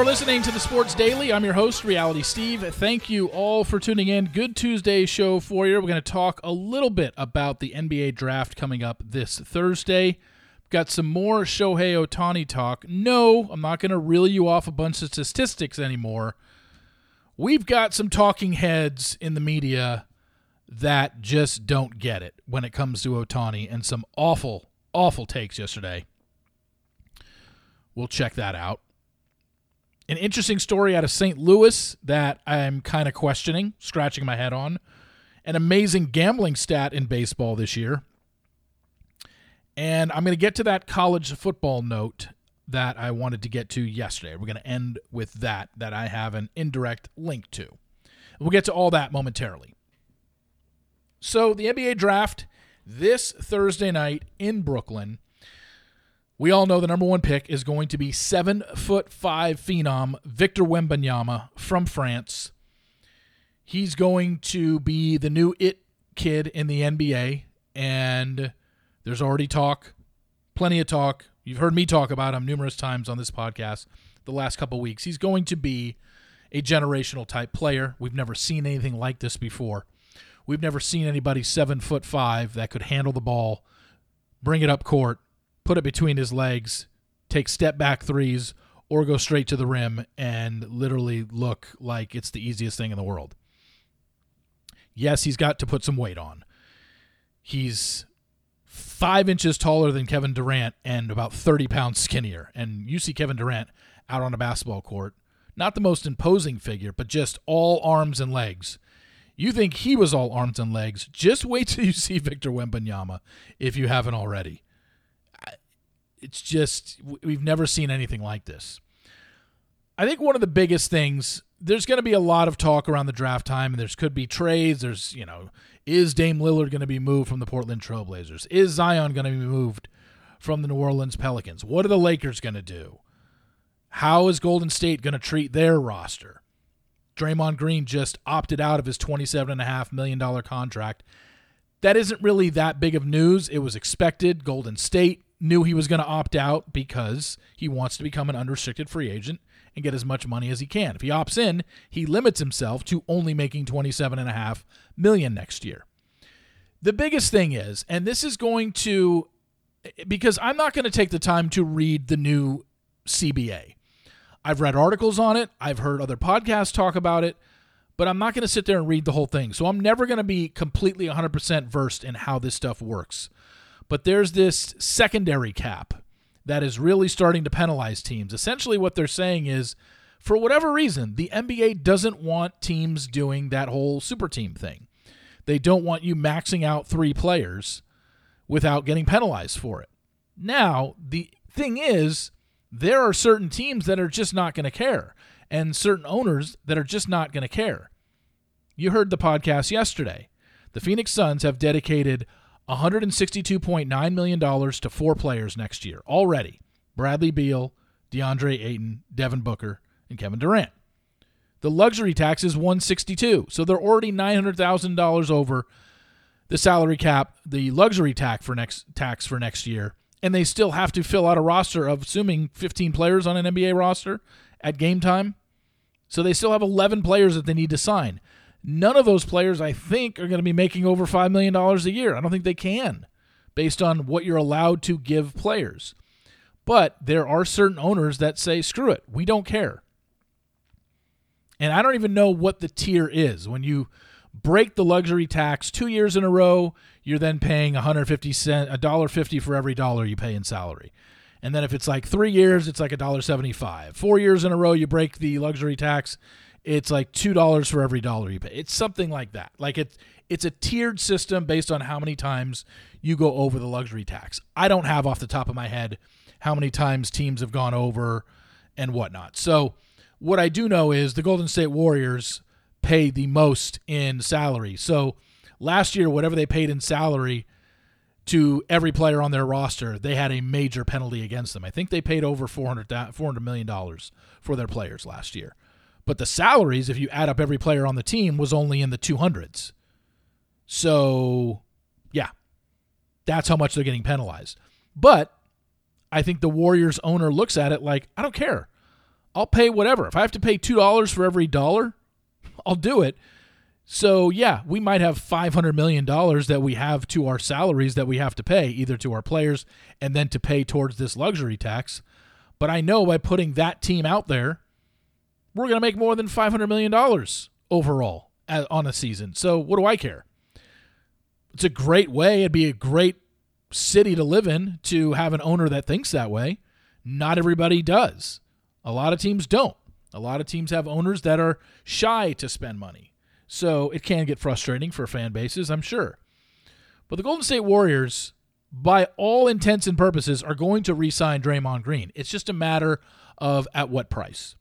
are listening to the Sports Daily. I'm your host, Reality Steve. Thank you all for tuning in. Good Tuesday show for you. We're going to talk a little bit about the NBA draft coming up this Thursday. Got some more Shohei Ohtani talk. No, I'm not going to reel you off a bunch of statistics anymore. We've got some talking heads in the media that just don't get it when it comes to Ohtani and some awful, awful takes yesterday. We'll check that out. An interesting story out of St. Louis that I'm kind of questioning, scratching my head on. An amazing gambling stat in baseball this year. And I'm going to get to that college football note that I wanted to get to yesterday. We're going to end with that, that I have an indirect link to. We'll get to all that momentarily. So, the NBA draft this Thursday night in Brooklyn we all know the number one pick is going to be seven foot five phenom Victor Wembanyama from France. He's going to be the new it kid in the NBA, and there's already talk, plenty of talk. You've heard me talk about him numerous times on this podcast the last couple weeks. He's going to be a generational type player. We've never seen anything like this before. We've never seen anybody seven foot five that could handle the ball, bring it up court, put it between his legs, take step back threes, or go straight to the rim and literally look like it's the easiest thing in the world. Yes, he's got to put some weight on. He's five inches taller than Kevin Durant and about 30 pounds skinnier. And you see Kevin Durant out on a basketball court, not the most imposing figure, but just all arms and legs. You think he was all arms and legs. Just wait till you see Victor Wembanyama if you haven't already it's just we've never seen anything like this. I think one of the biggest things there's going to be a lot of talk around the draft time, and there's could be trades. There's you know, is Dame Lillard going to be moved from the Portland Trailblazers? Is Zion going to be moved from the New Orleans Pelicans? What are the Lakers going to do? How is Golden State going to treat their roster? Draymond Green just opted out of his $27.5 million contract. That isn't really that big of news. It was expected. Golden State knew he was going to opt out because he wants to become an unrestricted free agent and get as much money as he can. If he opts in, he limits himself to only making 27.5 million next year. The biggest thing is, and this is going to because I'm not going to take the time to read the new CBA. I've read articles on it, I've heard other podcasts talk about it, but I'm not going to sit there and read the whole thing. So I'm never going to be completely 100% versed in how this stuff works. But there's this secondary cap that is really starting to penalize teams. Essentially, what they're saying is for whatever reason, the NBA doesn't want teams doing that whole super team thing. They don't want you maxing out three players without getting penalized for it. Now, the thing is, there are certain teams that are just not going to care, and certain owners that are just not going to care. You heard the podcast yesterday. The Phoenix Suns have dedicated $162.9 million to four players next year already Bradley Beal, DeAndre Ayton, Devin Booker, and Kevin Durant. The luxury tax is 162, so they're already $900,000 over the salary cap, the luxury tax for next tax for next year, and they still have to fill out a roster of assuming 15 players on an NBA roster at game time. So they still have 11 players that they need to sign. None of those players, I think, are going to be making over $5 million a year. I don't think they can, based on what you're allowed to give players. But there are certain owners that say, screw it, we don't care. And I don't even know what the tier is. When you break the luxury tax two years in a row, you're then paying 150 cent, a dollar fifty for every dollar you pay in salary. And then if it's like three years, it's like a dollar seventy-five. Four years in a row, you break the luxury tax, it's like two dollars for every dollar you pay. It's something like that. Like it's it's a tiered system based on how many times you go over the luxury tax. I don't have off the top of my head how many times teams have gone over and whatnot. So what I do know is the Golden State Warriors pay the most in salary. So last year, whatever they paid in salary to every player on their roster, they had a major penalty against them. I think they paid over 400, $400 million for their players last year. But the salaries, if you add up every player on the team, was only in the 200s. So, yeah, that's how much they're getting penalized. But I think the Warriors owner looks at it like, I don't care. I'll pay whatever. If I have to pay $2 for every dollar, I'll do it. So, yeah, we might have $500 million that we have to our salaries that we have to pay, either to our players and then to pay towards this luxury tax. But I know by putting that team out there, we're going to make more than $500 million overall on a season. So, what do I care? It's a great way. It'd be a great city to live in to have an owner that thinks that way. Not everybody does. A lot of teams don't. A lot of teams have owners that are shy to spend money. So it can get frustrating for fan bases, I'm sure. But the Golden State Warriors, by all intents and purposes, are going to re sign Draymond Green. It's just a matter of at what price.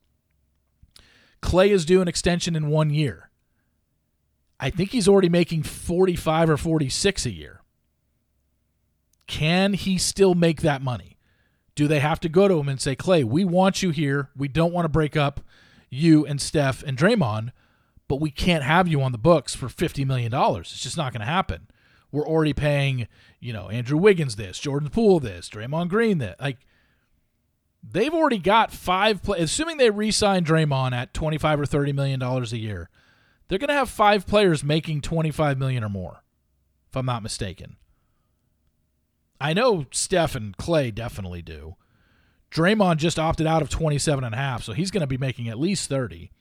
Klay is due an extension in one year. I think he's already making 45 or 46 a year. Can he still make that money? Do they have to go to him and say, Klay, we want you here. We don't want to break up you and Steph and Draymond, but we can't have you on the books for $50 million. It's just not going to happen. We're already paying, you know, Andrew Wiggins this, Jordan Poole this, Draymond Green that. Like, they've already got five, play- assuming they re sign Draymond at 25 or $30 million a year, they're going to have five players making 25 million or more, if I'm not mistaken. I know Steph and Klay definitely do. Draymond just opted out of 27 and a half, so he's going to be making at least 30.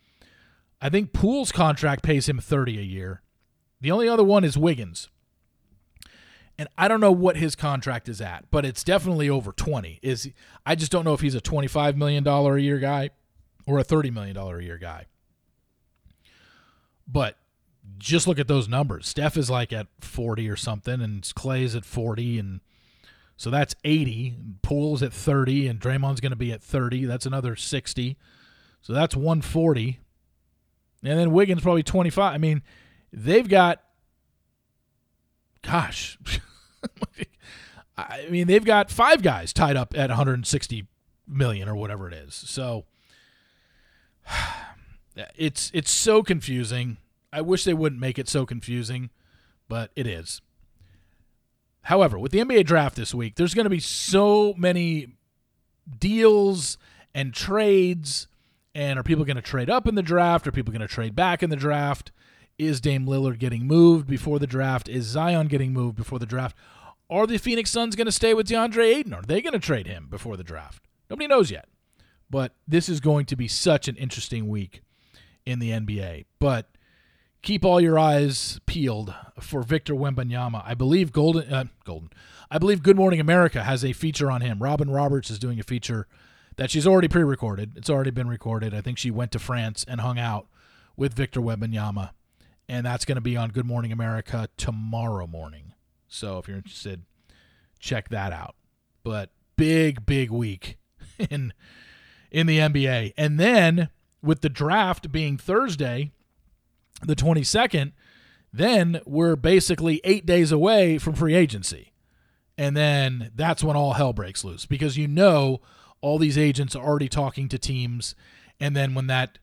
I think Poole's contract pays him 30 a year. The only other one is Wiggins. And I don't know what his contract is at, but it's definitely over 20. Is I just don't know if he's a 25 million dollar a year guy or a 30 million dollar a year guy. But just look at those numbers. Steph is like at 40 or something and Klay's at 40 and so that's 80. Poole's at 30, and Draymond's going to be at 30. That's another 60. So that's 140. And then Wiggins probably 25. I mean, they've got, gosh, I mean, they've got five guys tied up at 160 million or whatever it is. So it's it's so confusing. I wish they wouldn't make it so confusing, but it is. However, with the NBA draft this week, there's going to be so many deals and trades. And are people going to trade up in the draft? Are people going to trade back in the draft? Is Dame Lillard getting moved before the draft? Is Zion getting moved before the draft? Are the Phoenix Suns going to stay with DeAndre Ayton? Are they going to trade him before the draft? Nobody knows yet. But this is going to be such an interesting week in the NBA. But keep all your eyes peeled for Victor Wembanyama. I believe Golden uh, Golden. I believe Good Morning America has a feature on him. Robin Roberts is doing a feature that she's already pre-recorded. It's already been recorded. I think she went to France and hung out with Victor Wembanyama, and that's going to be on Good Morning America tomorrow morning. So if you're interested, check that out. But big big week in in the NBA. And then with the draft being Thursday, the 22nd, then we're basically eight days away from free agency. And then that's when all hell breaks loose because you know all these agents are already talking to teams. And then when that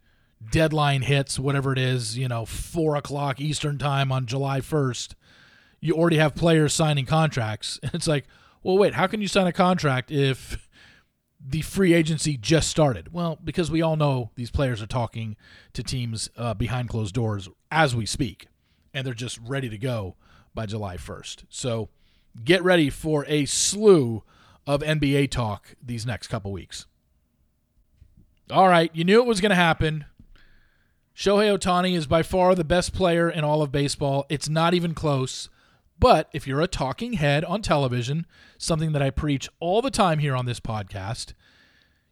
deadline hits, whatever it is, you know, four o'clock Eastern time on July 1st, you already have players signing contracts. And it's like, well, wait, how can you sign a contract if the free agency just started? Well, because we all know these players are talking to teams uh, behind closed doors as we speak, and they're just ready to go by July 1st. So get ready for a slew of NBA talk these next couple weeks. All right, you knew it was going to happen. Shohei Ohtani is by far the best player in all of baseball. It's not even close. But if you're a talking head on television, something that I preach all the time here on this podcast,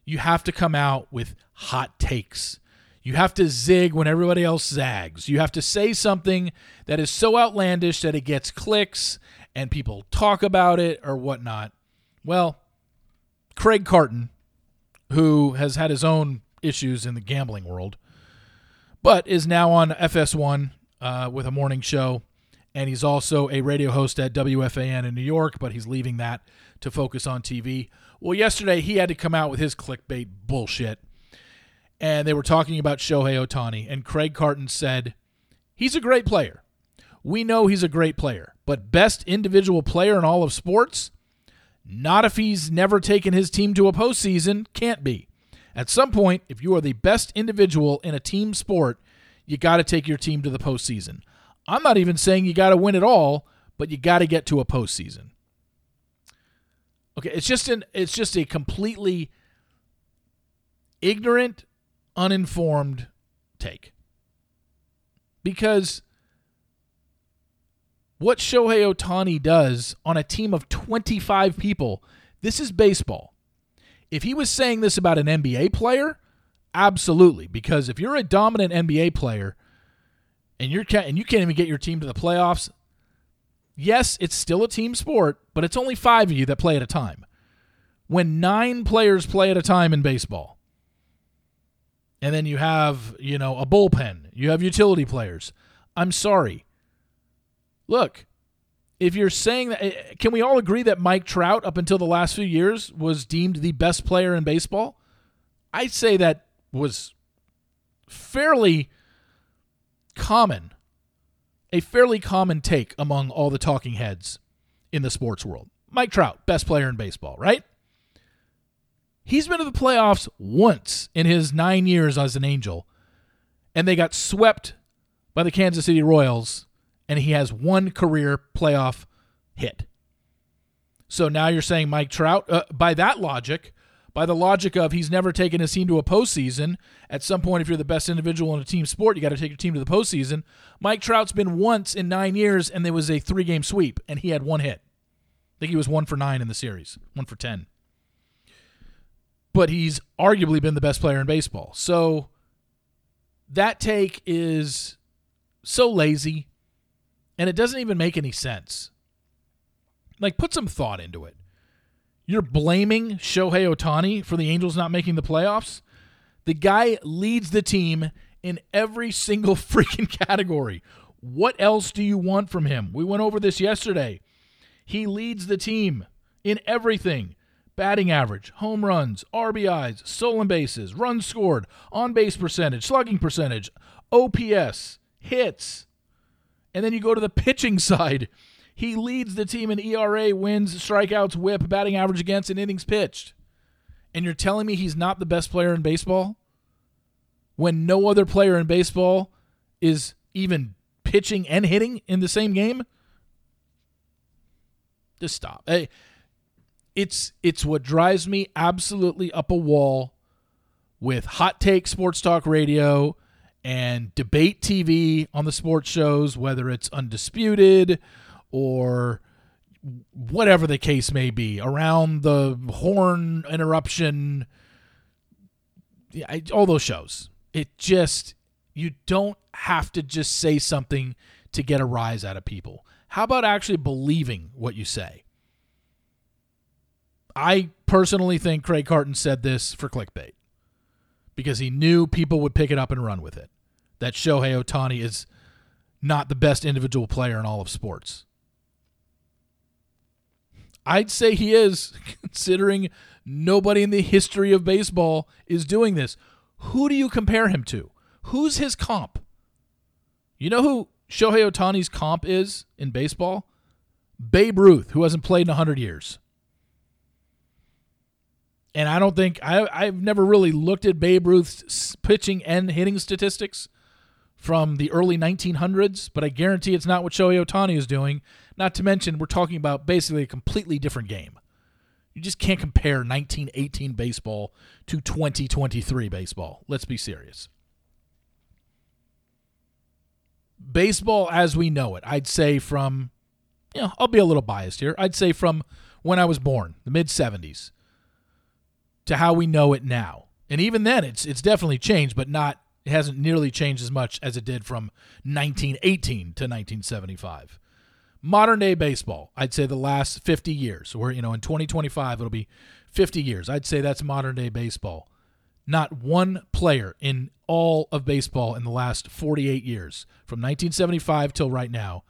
you have to come out with hot takes. You have to zig when everybody else zags. You have to say something that is so outlandish that it gets clicks and people talk about it or whatnot. Well, Craig Carton, who has had his own issues in the gambling world, but is now on FS1 uh, with a morning show and he's also a radio host at WFAN in New York, but he's leaving that to focus on TV. Well, yesterday he had to come out with his clickbait bullshit, and they were talking about Shohei Ohtani, and Craig Carton said, He's a great player. We know he's a great player, but best individual player in all of sports? Not if he's never taken his team to a postseason, can't be. At some point, if you are the best individual in a team sport, you got to take your team to the postseason. I'm not even saying you got to win it all, but you got to get to a postseason. Okay, it's just an it's just a completely ignorant, uninformed take. Because what Shohei Ohtani does on a team of 25 people, this is baseball. If he was saying this about an NBA player, absolutely. Because if you're a dominant NBA player and you're and you can't even get your team to the playoffs, yes, it's still a team sport, but it's only five of you that play at a time. When nine players play at a time in baseball, and then you have, you know, a bullpen, you have utility players. I'm sorry. Look, if you're saying that, eh, can we all agree that Mike Trout, up until the last few years, was deemed the best player in baseball? I'd say that was fairly common a fairly common take among all the talking heads in the sports world. Mike Trout, best player in baseball, right? He's been to the playoffs once in his nine years as an Angel, and they got swept by the Kansas City Royals, and he has one career playoff hit. So now you're saying Mike Trout, uh, by that logic, by the logic of he's never taken his team to a postseason. At some point, if you're the best individual in a team sport, you got to take your team to the postseason. Mike Trout's been once in nine years, and there was a three game sweep, and he had one hit. I think he was one for nine in the series, one for 10. But he's arguably been the best player in baseball. So that take is so lazy, and it doesn't even make any sense. Like, put some thought into it. You're blaming Shohei Ohtani for the Angels not making the playoffs? The guy leads the team in every single freaking category. What else do you want from him? We went over this yesterday. He leads the team in everything batting average, home runs, RBIs, stolen bases, runs scored, on base percentage, slugging percentage, OPS, hits. And then you go to the pitching side. He leads the team in ERA, wins, strikeouts, whip, batting average against, and innings pitched. And you're telling me he's not the best player in baseball? When no other player in baseball is even pitching and hitting in the same game? Just stop. Hey, it's it's what drives me absolutely up a wall with hot take sports talk radio and debate TV on the sports shows, whether it's undisputed or whatever the case may be around the horn interruption all those shows. It just you don't have to just say something to get a rise out of people. How about actually believing what you say? I personally think craig carton said this for clickbait because he knew people would pick it up and run with it that shohei ohtani is not the best individual player in all of sports I'd say he is, considering nobody in the history of baseball is doing this. Who do you compare him to? Who's his comp? You know who Shohei Ohtani's comp is in baseball? Babe Ruth, who hasn't played in 100 years. And I don't think, I, I've never really looked at Babe Ruth's pitching and hitting statistics from the early 1900s, but I guarantee it's not what Shohei Ohtani is doing. Not to mention, we're talking about basically a completely different game. You just can't compare 1918 baseball to 2023 baseball. Let's be serious. Baseball as we know it, I'd say from, you know, I'll be a little biased here. I'd say from when I was born, the mid 70s, to how we know it now. And even then, it's it's definitely changed, but not it hasn't nearly changed as much as it did from 1918 to 1975 modern day baseball, I'd say the last 50 years, or, you know, in 2025, it'll be 50 years. I'd say that's modern day baseball. Not one player in all of baseball in the last 48 years, from 1975 till right now,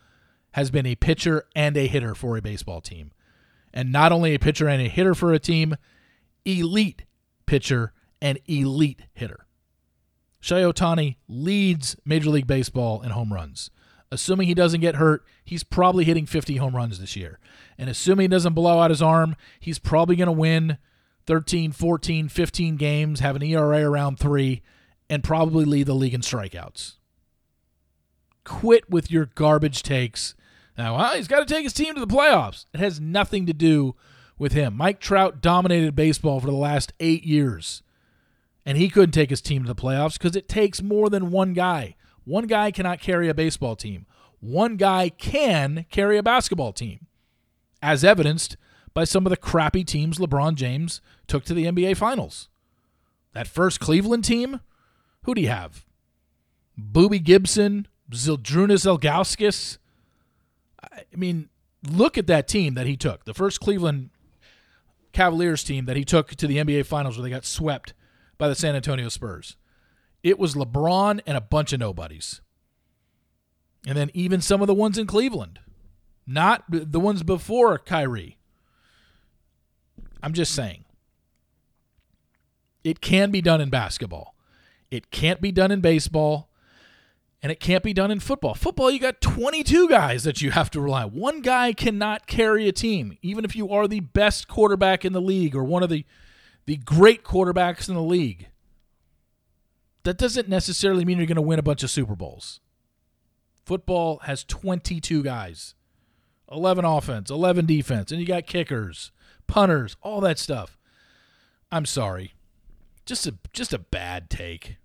has been a pitcher and a hitter for a baseball team. And not only a pitcher and a hitter for a team, elite pitcher and elite hitter. Shohei Ohtani leads Major League Baseball in home runs assuming he doesn't get hurt, he's probably hitting 50 home runs this year. And assuming he doesn't blow out his arm, he's probably going to win 13, 14, 15 games, have an ERA around three, and probably lead the league in strikeouts. Quit with your garbage takes. Now, well, he's got to take his team to the playoffs. It has nothing to do with him. Mike Trout dominated baseball for the last eight years, and he couldn't take his team to the playoffs because it takes more than one guy. One guy cannot carry a baseball team. One guy can carry a basketball team, as evidenced by some of the crappy teams LeBron James took to the NBA Finals. That first Cleveland team, who do you have? Boobie Gibson, Zydrunas Ilgauskas. I mean, look at that team that he took. The first Cleveland Cavaliers team that he took to the NBA Finals where they got swept by the San Antonio Spurs. It was LeBron and a bunch of nobodies. And then even some of the ones in Cleveland, not the ones before Kyrie. I'm just saying. It can be done in basketball. It can't be done in baseball. And it can't be done in football. Football, you got 22 guys that you have to rely on. One guy cannot carry a team, even if you are the best quarterback in the league or one of the, the great quarterbacks in the league. That doesn't necessarily mean you're going to win a bunch of Super Bowls. Football has 22 guys 11 offense, 11 defense, and you got kickers, punters, all that stuff. I'm sorry. Just a just a bad take.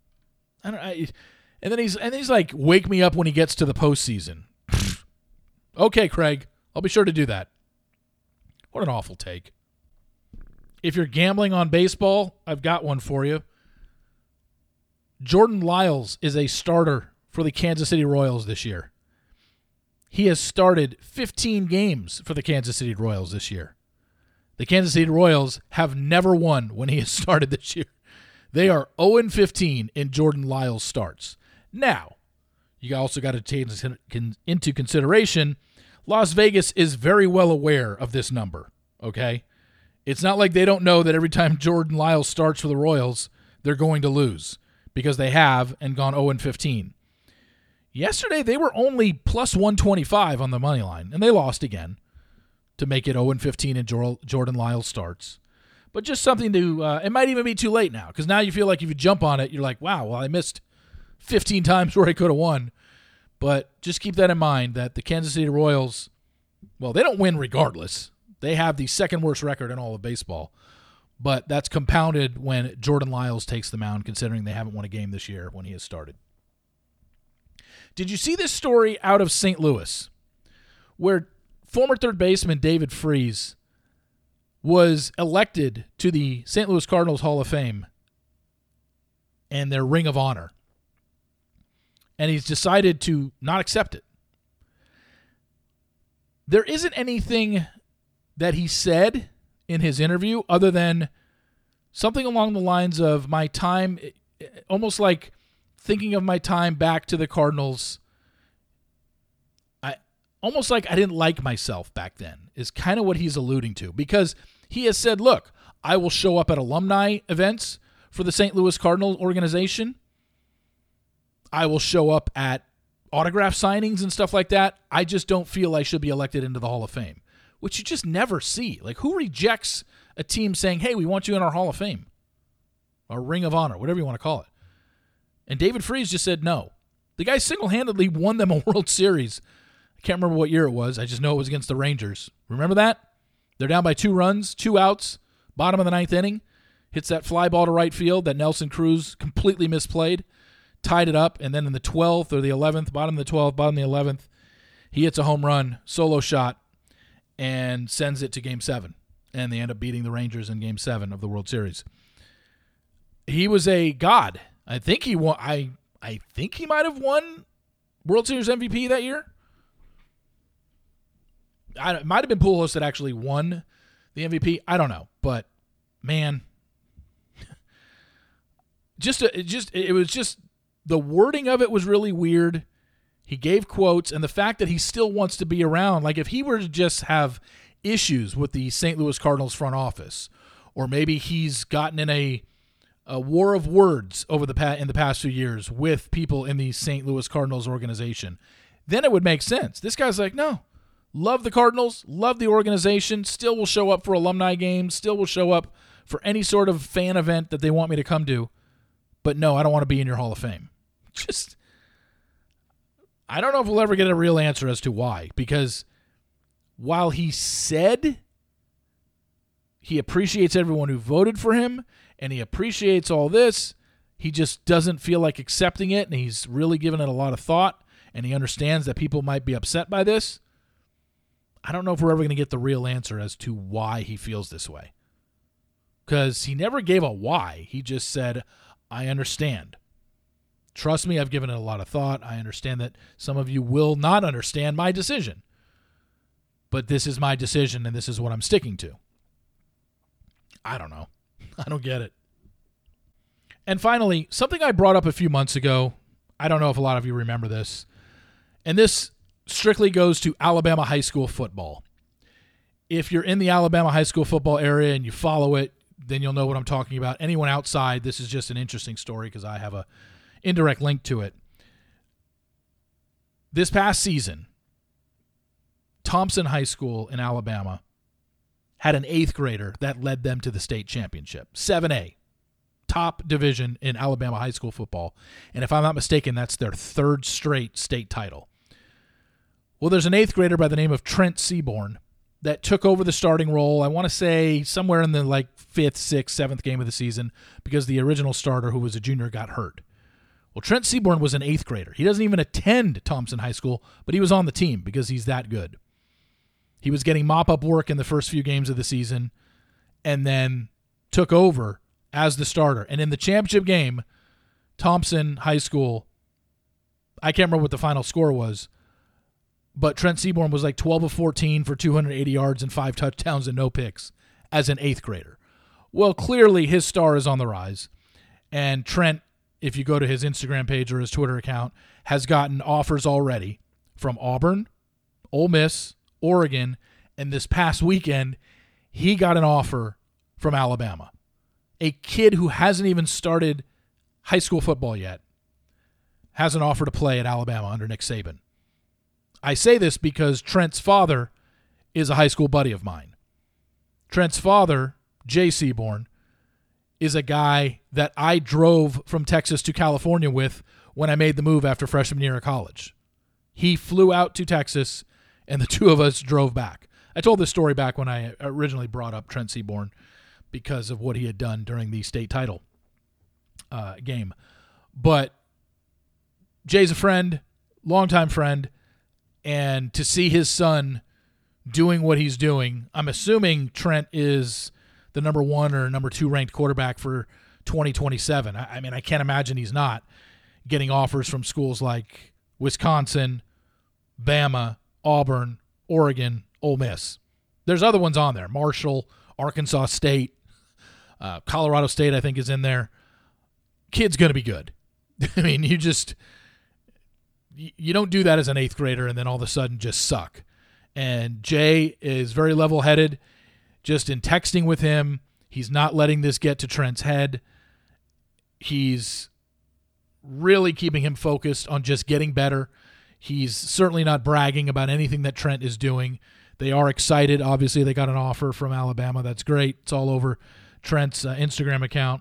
I don't I, and then he's and he's like, "Wake me up when he gets to the postseason." okay, Craig, I'll be sure to do that. What an awful take. If you're gambling on baseball, I've got one for you. Jordan Lyles is a starter for the Kansas City Royals this year. He has started 15 games for the Kansas City Royals this year. The Kansas City Royals have never won when he has started this year. They are 0 15 in Jordan Lyles starts. Now, you also got to take into consideration Las Vegas is very well aware of this number, okay? It's not like they don't know that every time Jordan Lyles starts for the Royals, they're going to lose because they have and gone 0 15. Yesterday, they were only plus 125 on the money line, and they lost again to make it 0 15 in Jordan Lyles starts. But just something to, uh, it might even be too late now because now you feel like if you jump on it, you're like, wow, well, I missed 15 times where I could have won. But just keep that in mind that the Kansas City Royals, well, they don't win regardless. They have the second worst record in all of baseball. But that's compounded when Jordan Lyles takes the mound, considering they haven't won a game this year when he has started. Did you see this story out of St. Louis where former third baseman David Freese was elected to the St. Louis Cardinals Hall of Fame and their Ring of Honor? And he's decided to not accept it. There isn't anything that he said in his interview other than something along the lines of my time, almost like thinking of my time back to the Cardinals. I almost like I didn't like myself back then, is kind of what he's alluding to because he has said, look, I will show up at alumni events for the St. Louis Cardinal organization. I will show up at autograph signings and stuff like that. I just don't feel I should be elected into the Hall of Fame, which you just never see. Like, who rejects a team saying, hey, we want you in our Hall of Fame, our Ring of Honor, whatever you want to call it? And David Freese just said no. The guy single handedly won them a World Series. I can't remember what year it was. I just know it was against the Rangers. Remember that? They're down by two runs, two outs, bottom of the ninth inning. Hits that fly ball to right field that Nelson Cruz completely misplayed tied it up, and then in the 12th or the 11th, bottom of the 12th, bottom of the 11th, he hits a home run, solo shot, and sends it to Game Seven, and they end up beating the Rangers in Game Seven of the World Series. He was a god. I think he won. I I think he might have won World Series MVP that year. I, it might have been Pujols that actually won the MVP. I don't know, but man, just a, just it was just the wording of it was really weird. He gave quotes, and the fact that he still wants to be around, like if he were to just have issues with the St. Louis Cardinals front office, or maybe he's gotten in a a war of words over the in the past few years with people in the St. Louis Cardinals organization, then it would make sense. This guy's like, no, Love the Cardinals, love the organization, still will show up for alumni games, still will show up for any sort of fan event that they want me to come to. But no, I don't want to be in your Hall of Fame. Just, I don't know if we'll ever get a real answer as to why, because while he said he appreciates everyone who voted for him and he appreciates all this, he just doesn't feel like accepting it and he's really given it a lot of thought and he understands that people might be upset by this. I don't know if we're ever going to get the real answer as to why he feels this way. Because he never gave a why. He just said, I understand. Trust me, I've given it a lot of thought. I understand that some of you will not understand my decision. But this is my decision and this is what I'm sticking to. I don't know. I don't get it. And finally, something I brought up a few months ago. I don't know if a lot of you remember this. And this strictly goes to Alabama high school football. If you're in the Alabama high school football area and you follow it, then you'll know what I'm talking about. Anyone outside, this is just an interesting story because I have a indirect link to it. This past season, Thompson High School in Alabama had an eighth grader that led them to the state championship. 7A, top division in Alabama high school football. And if I'm not mistaken, that's their third straight state title. Well, there's an eighth grader by the name of Trent Seaborn that took over the starting role. I want to say somewhere in the like fifth, sixth, seventh game of the season because the original starter, who was a junior, got hurt. Well, Trent Seaborn was an eighth grader. He doesn't even attend Thompson High School, but he was on the team because he's that good. He was getting mop up work in the first few games of the season and then took over as the starter. And in the championship game, Thompson High School, I can't remember what the final score was, but Trent Seaborn was like 12 of 14 for 280 yards and five touchdowns and no picks as an eighth grader. Well, clearly his star is on the rise. And Trent, if you go to his Instagram page or his Twitter account, has gotten offers already from Auburn, Ole Miss, Oregon, and this past weekend, he got an offer from Alabama. A kid who hasn't even started high school football yet has an offer to play at Alabama under Nick Saban. I say this because Trent's father is a high school buddy of mine. Trent's father, Jay Seaborn, is a guy that I drove from Texas to California with when I made the move after freshman year of college. He flew out to Texas, and the two of us drove back. I told this story back when I originally brought up Trent Seaborn because of what he had done during the state title uh, game. But Jay's a friend, longtime friend, and to see his son doing what he's doing, I'm assuming Trent is the number one or number two ranked quarterback for 2027. I, I mean, I can't imagine he's not getting offers from schools like Wisconsin, Bama, Auburn, Oregon, Ole Miss. There's other ones on there Marshall, Arkansas State, uh, Colorado State, I think, is in there. Kid's going to be good. I mean, you just you don't do that as an eighth grader and then all of a sudden just suck. And Jay is very level headed. Just in texting with him, he's not letting this get to Trent's head. He's really keeping him focused on just getting better. He's certainly not bragging about anything that Trent is doing. They are excited. Obviously, they got an offer from Alabama. That's great. It's all over Trent's uh, Instagram account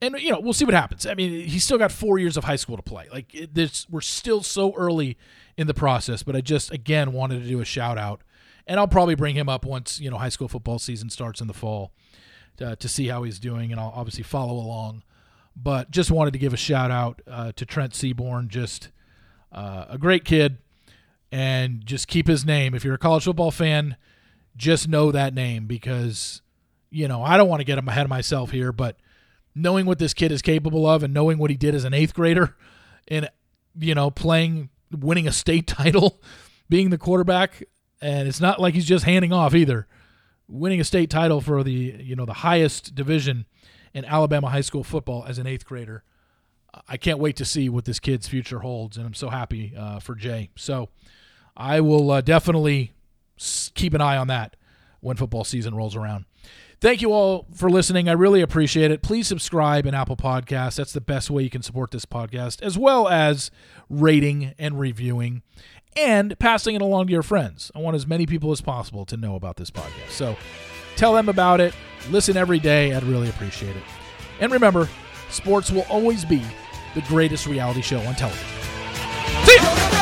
and you know we'll see what happens. I mean, he's still got four years of high school to play. Like this, we're still so early in the process. But I just again wanted to do a shout out, and I'll probably bring him up once you know high school football season starts in the fall to, to see how he's doing, and I'll obviously follow along. But just wanted to give a shout out uh, to Trent Seaborn, just uh, a great kid, and just keep his name. If you're a college football fan, just know that name because you know I don't want to get ahead of myself here, but knowing what this kid is capable of and knowing what he did as an eighth grader and you know playing winning a state title being the quarterback and it's not like he's just handing off either winning a state title for the you know the highest division in Alabama high school football as an eighth grader I can't wait to see what this kid's future holds and I'm so happy uh, for Jay so I will uh, definitely keep an eye on that when football season rolls around Thank you all for listening. I really appreciate it. Please subscribe in Apple Podcasts. That's the best way you can support this podcast, as well as rating and reviewing. And passing it along to your friends. I want as many people as possible to know about this podcast. So tell them about it. Listen every day. I'd really appreciate it. And remember, sports will always be the greatest reality show on television. See ya!